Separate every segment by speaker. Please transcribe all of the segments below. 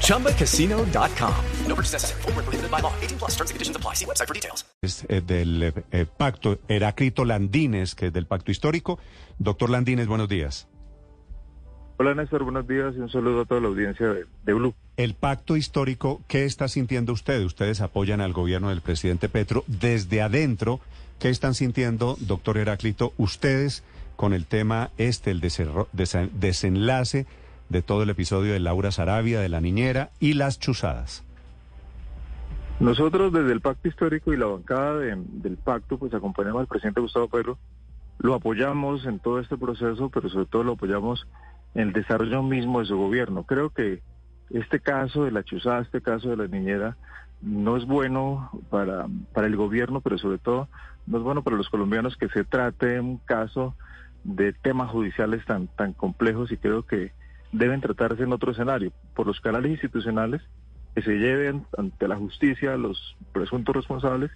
Speaker 1: ChumbaCasino.com. No purchase necessary. Full prohibited by law. 18 plus terms and conditions apply. See website for details.
Speaker 2: Es, eh, del eh, eh, pacto Heráclito Landines, que es del pacto histórico. Doctor Landines, buenos días.
Speaker 3: Hola Néstor, buenos días y un saludo a toda la audiencia de, de Blue.
Speaker 2: El pacto histórico, ¿qué está sintiendo usted? Ustedes apoyan al gobierno del presidente Petro desde adentro. ¿Qué están sintiendo, doctor Heráclito, ustedes con el tema este, el desen- desenlace de todo el episodio de Laura Sarabia, de la niñera y las chuzadas?
Speaker 3: Nosotros desde el Pacto Histórico y la bancada de- del Pacto, pues acompañamos al presidente Gustavo Petro, lo apoyamos en todo este proceso, pero sobre todo lo apoyamos en el desarrollo mismo de su gobierno. Creo que este caso de la chuzada, este caso de la niñera, no es bueno para, para el gobierno, pero sobre todo no es bueno para los colombianos que se trate un caso de temas judiciales tan, tan complejos y creo que deben tratarse en otro escenario, por los canales institucionales que se lleven ante la justicia a los presuntos responsables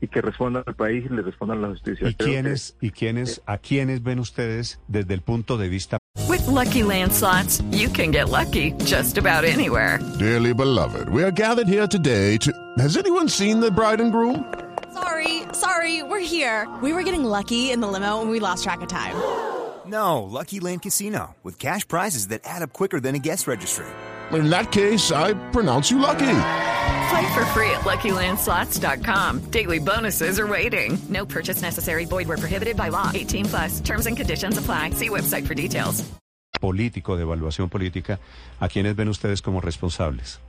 Speaker 3: y que respondan al país y le respondan a la justicia.
Speaker 2: ¿Y quiénes, y quiénes, a quiénes ven ustedes desde el punto de vista
Speaker 4: With Lucky Land slots, you can get lucky just about anywhere.
Speaker 5: Dearly beloved, we are gathered here today to. Has anyone seen the bride and groom?
Speaker 6: Sorry, sorry, we're here. We were getting lucky in the limo and we lost track of time.
Speaker 7: No, Lucky Land Casino, with cash prizes that add up quicker than a guest registry.
Speaker 5: In that case, I pronounce you lucky.
Speaker 4: Play for free at LuckyLandSlots.com. Daily bonuses are waiting. No purchase necessary. Void where prohibited by law. 18 plus. Terms and conditions apply. See website for details.
Speaker 2: político, de evaluación política, a quiénes ven ustedes como responsables?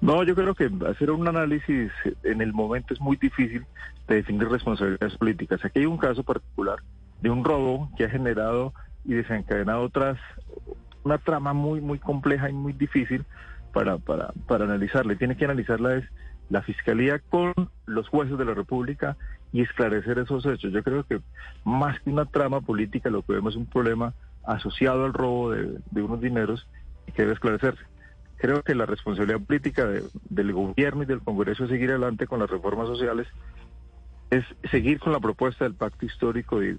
Speaker 3: No, yo creo que hacer un análisis en el momento es muy difícil de definir responsabilidades políticas. Aquí hay un caso particular de un robo que ha generado y desencadenado otras una trama muy muy compleja y muy difícil para para para analizarla. Y tiene que analizarla es la fiscalía con los jueces de la República y esclarecer esos hechos. Yo creo que más que una trama política lo que vemos es un problema asociado al robo de, de unos dineros que debe esclarecerse. Creo que la responsabilidad política de- del gobierno y del Congreso es seguir adelante con las reformas sociales, es seguir con la propuesta del pacto histórico de,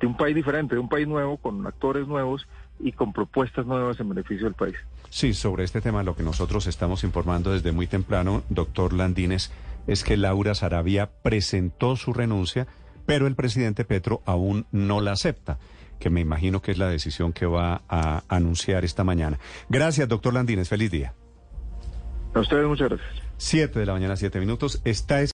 Speaker 3: de un país diferente, de un país nuevo, con actores nuevos y con propuestas nuevas en beneficio del país.
Speaker 2: Sí, sobre este tema lo que nosotros estamos informando desde muy temprano, doctor Landines, es que Laura Sarabia presentó su renuncia, pero el presidente Petro aún no la acepta, que me imagino que es la decisión que va a anunciar esta mañana. Gracias, doctor Landines, feliz día.
Speaker 3: A ustedes muchas gracias.
Speaker 2: Siete de la mañana, siete minutos. Está es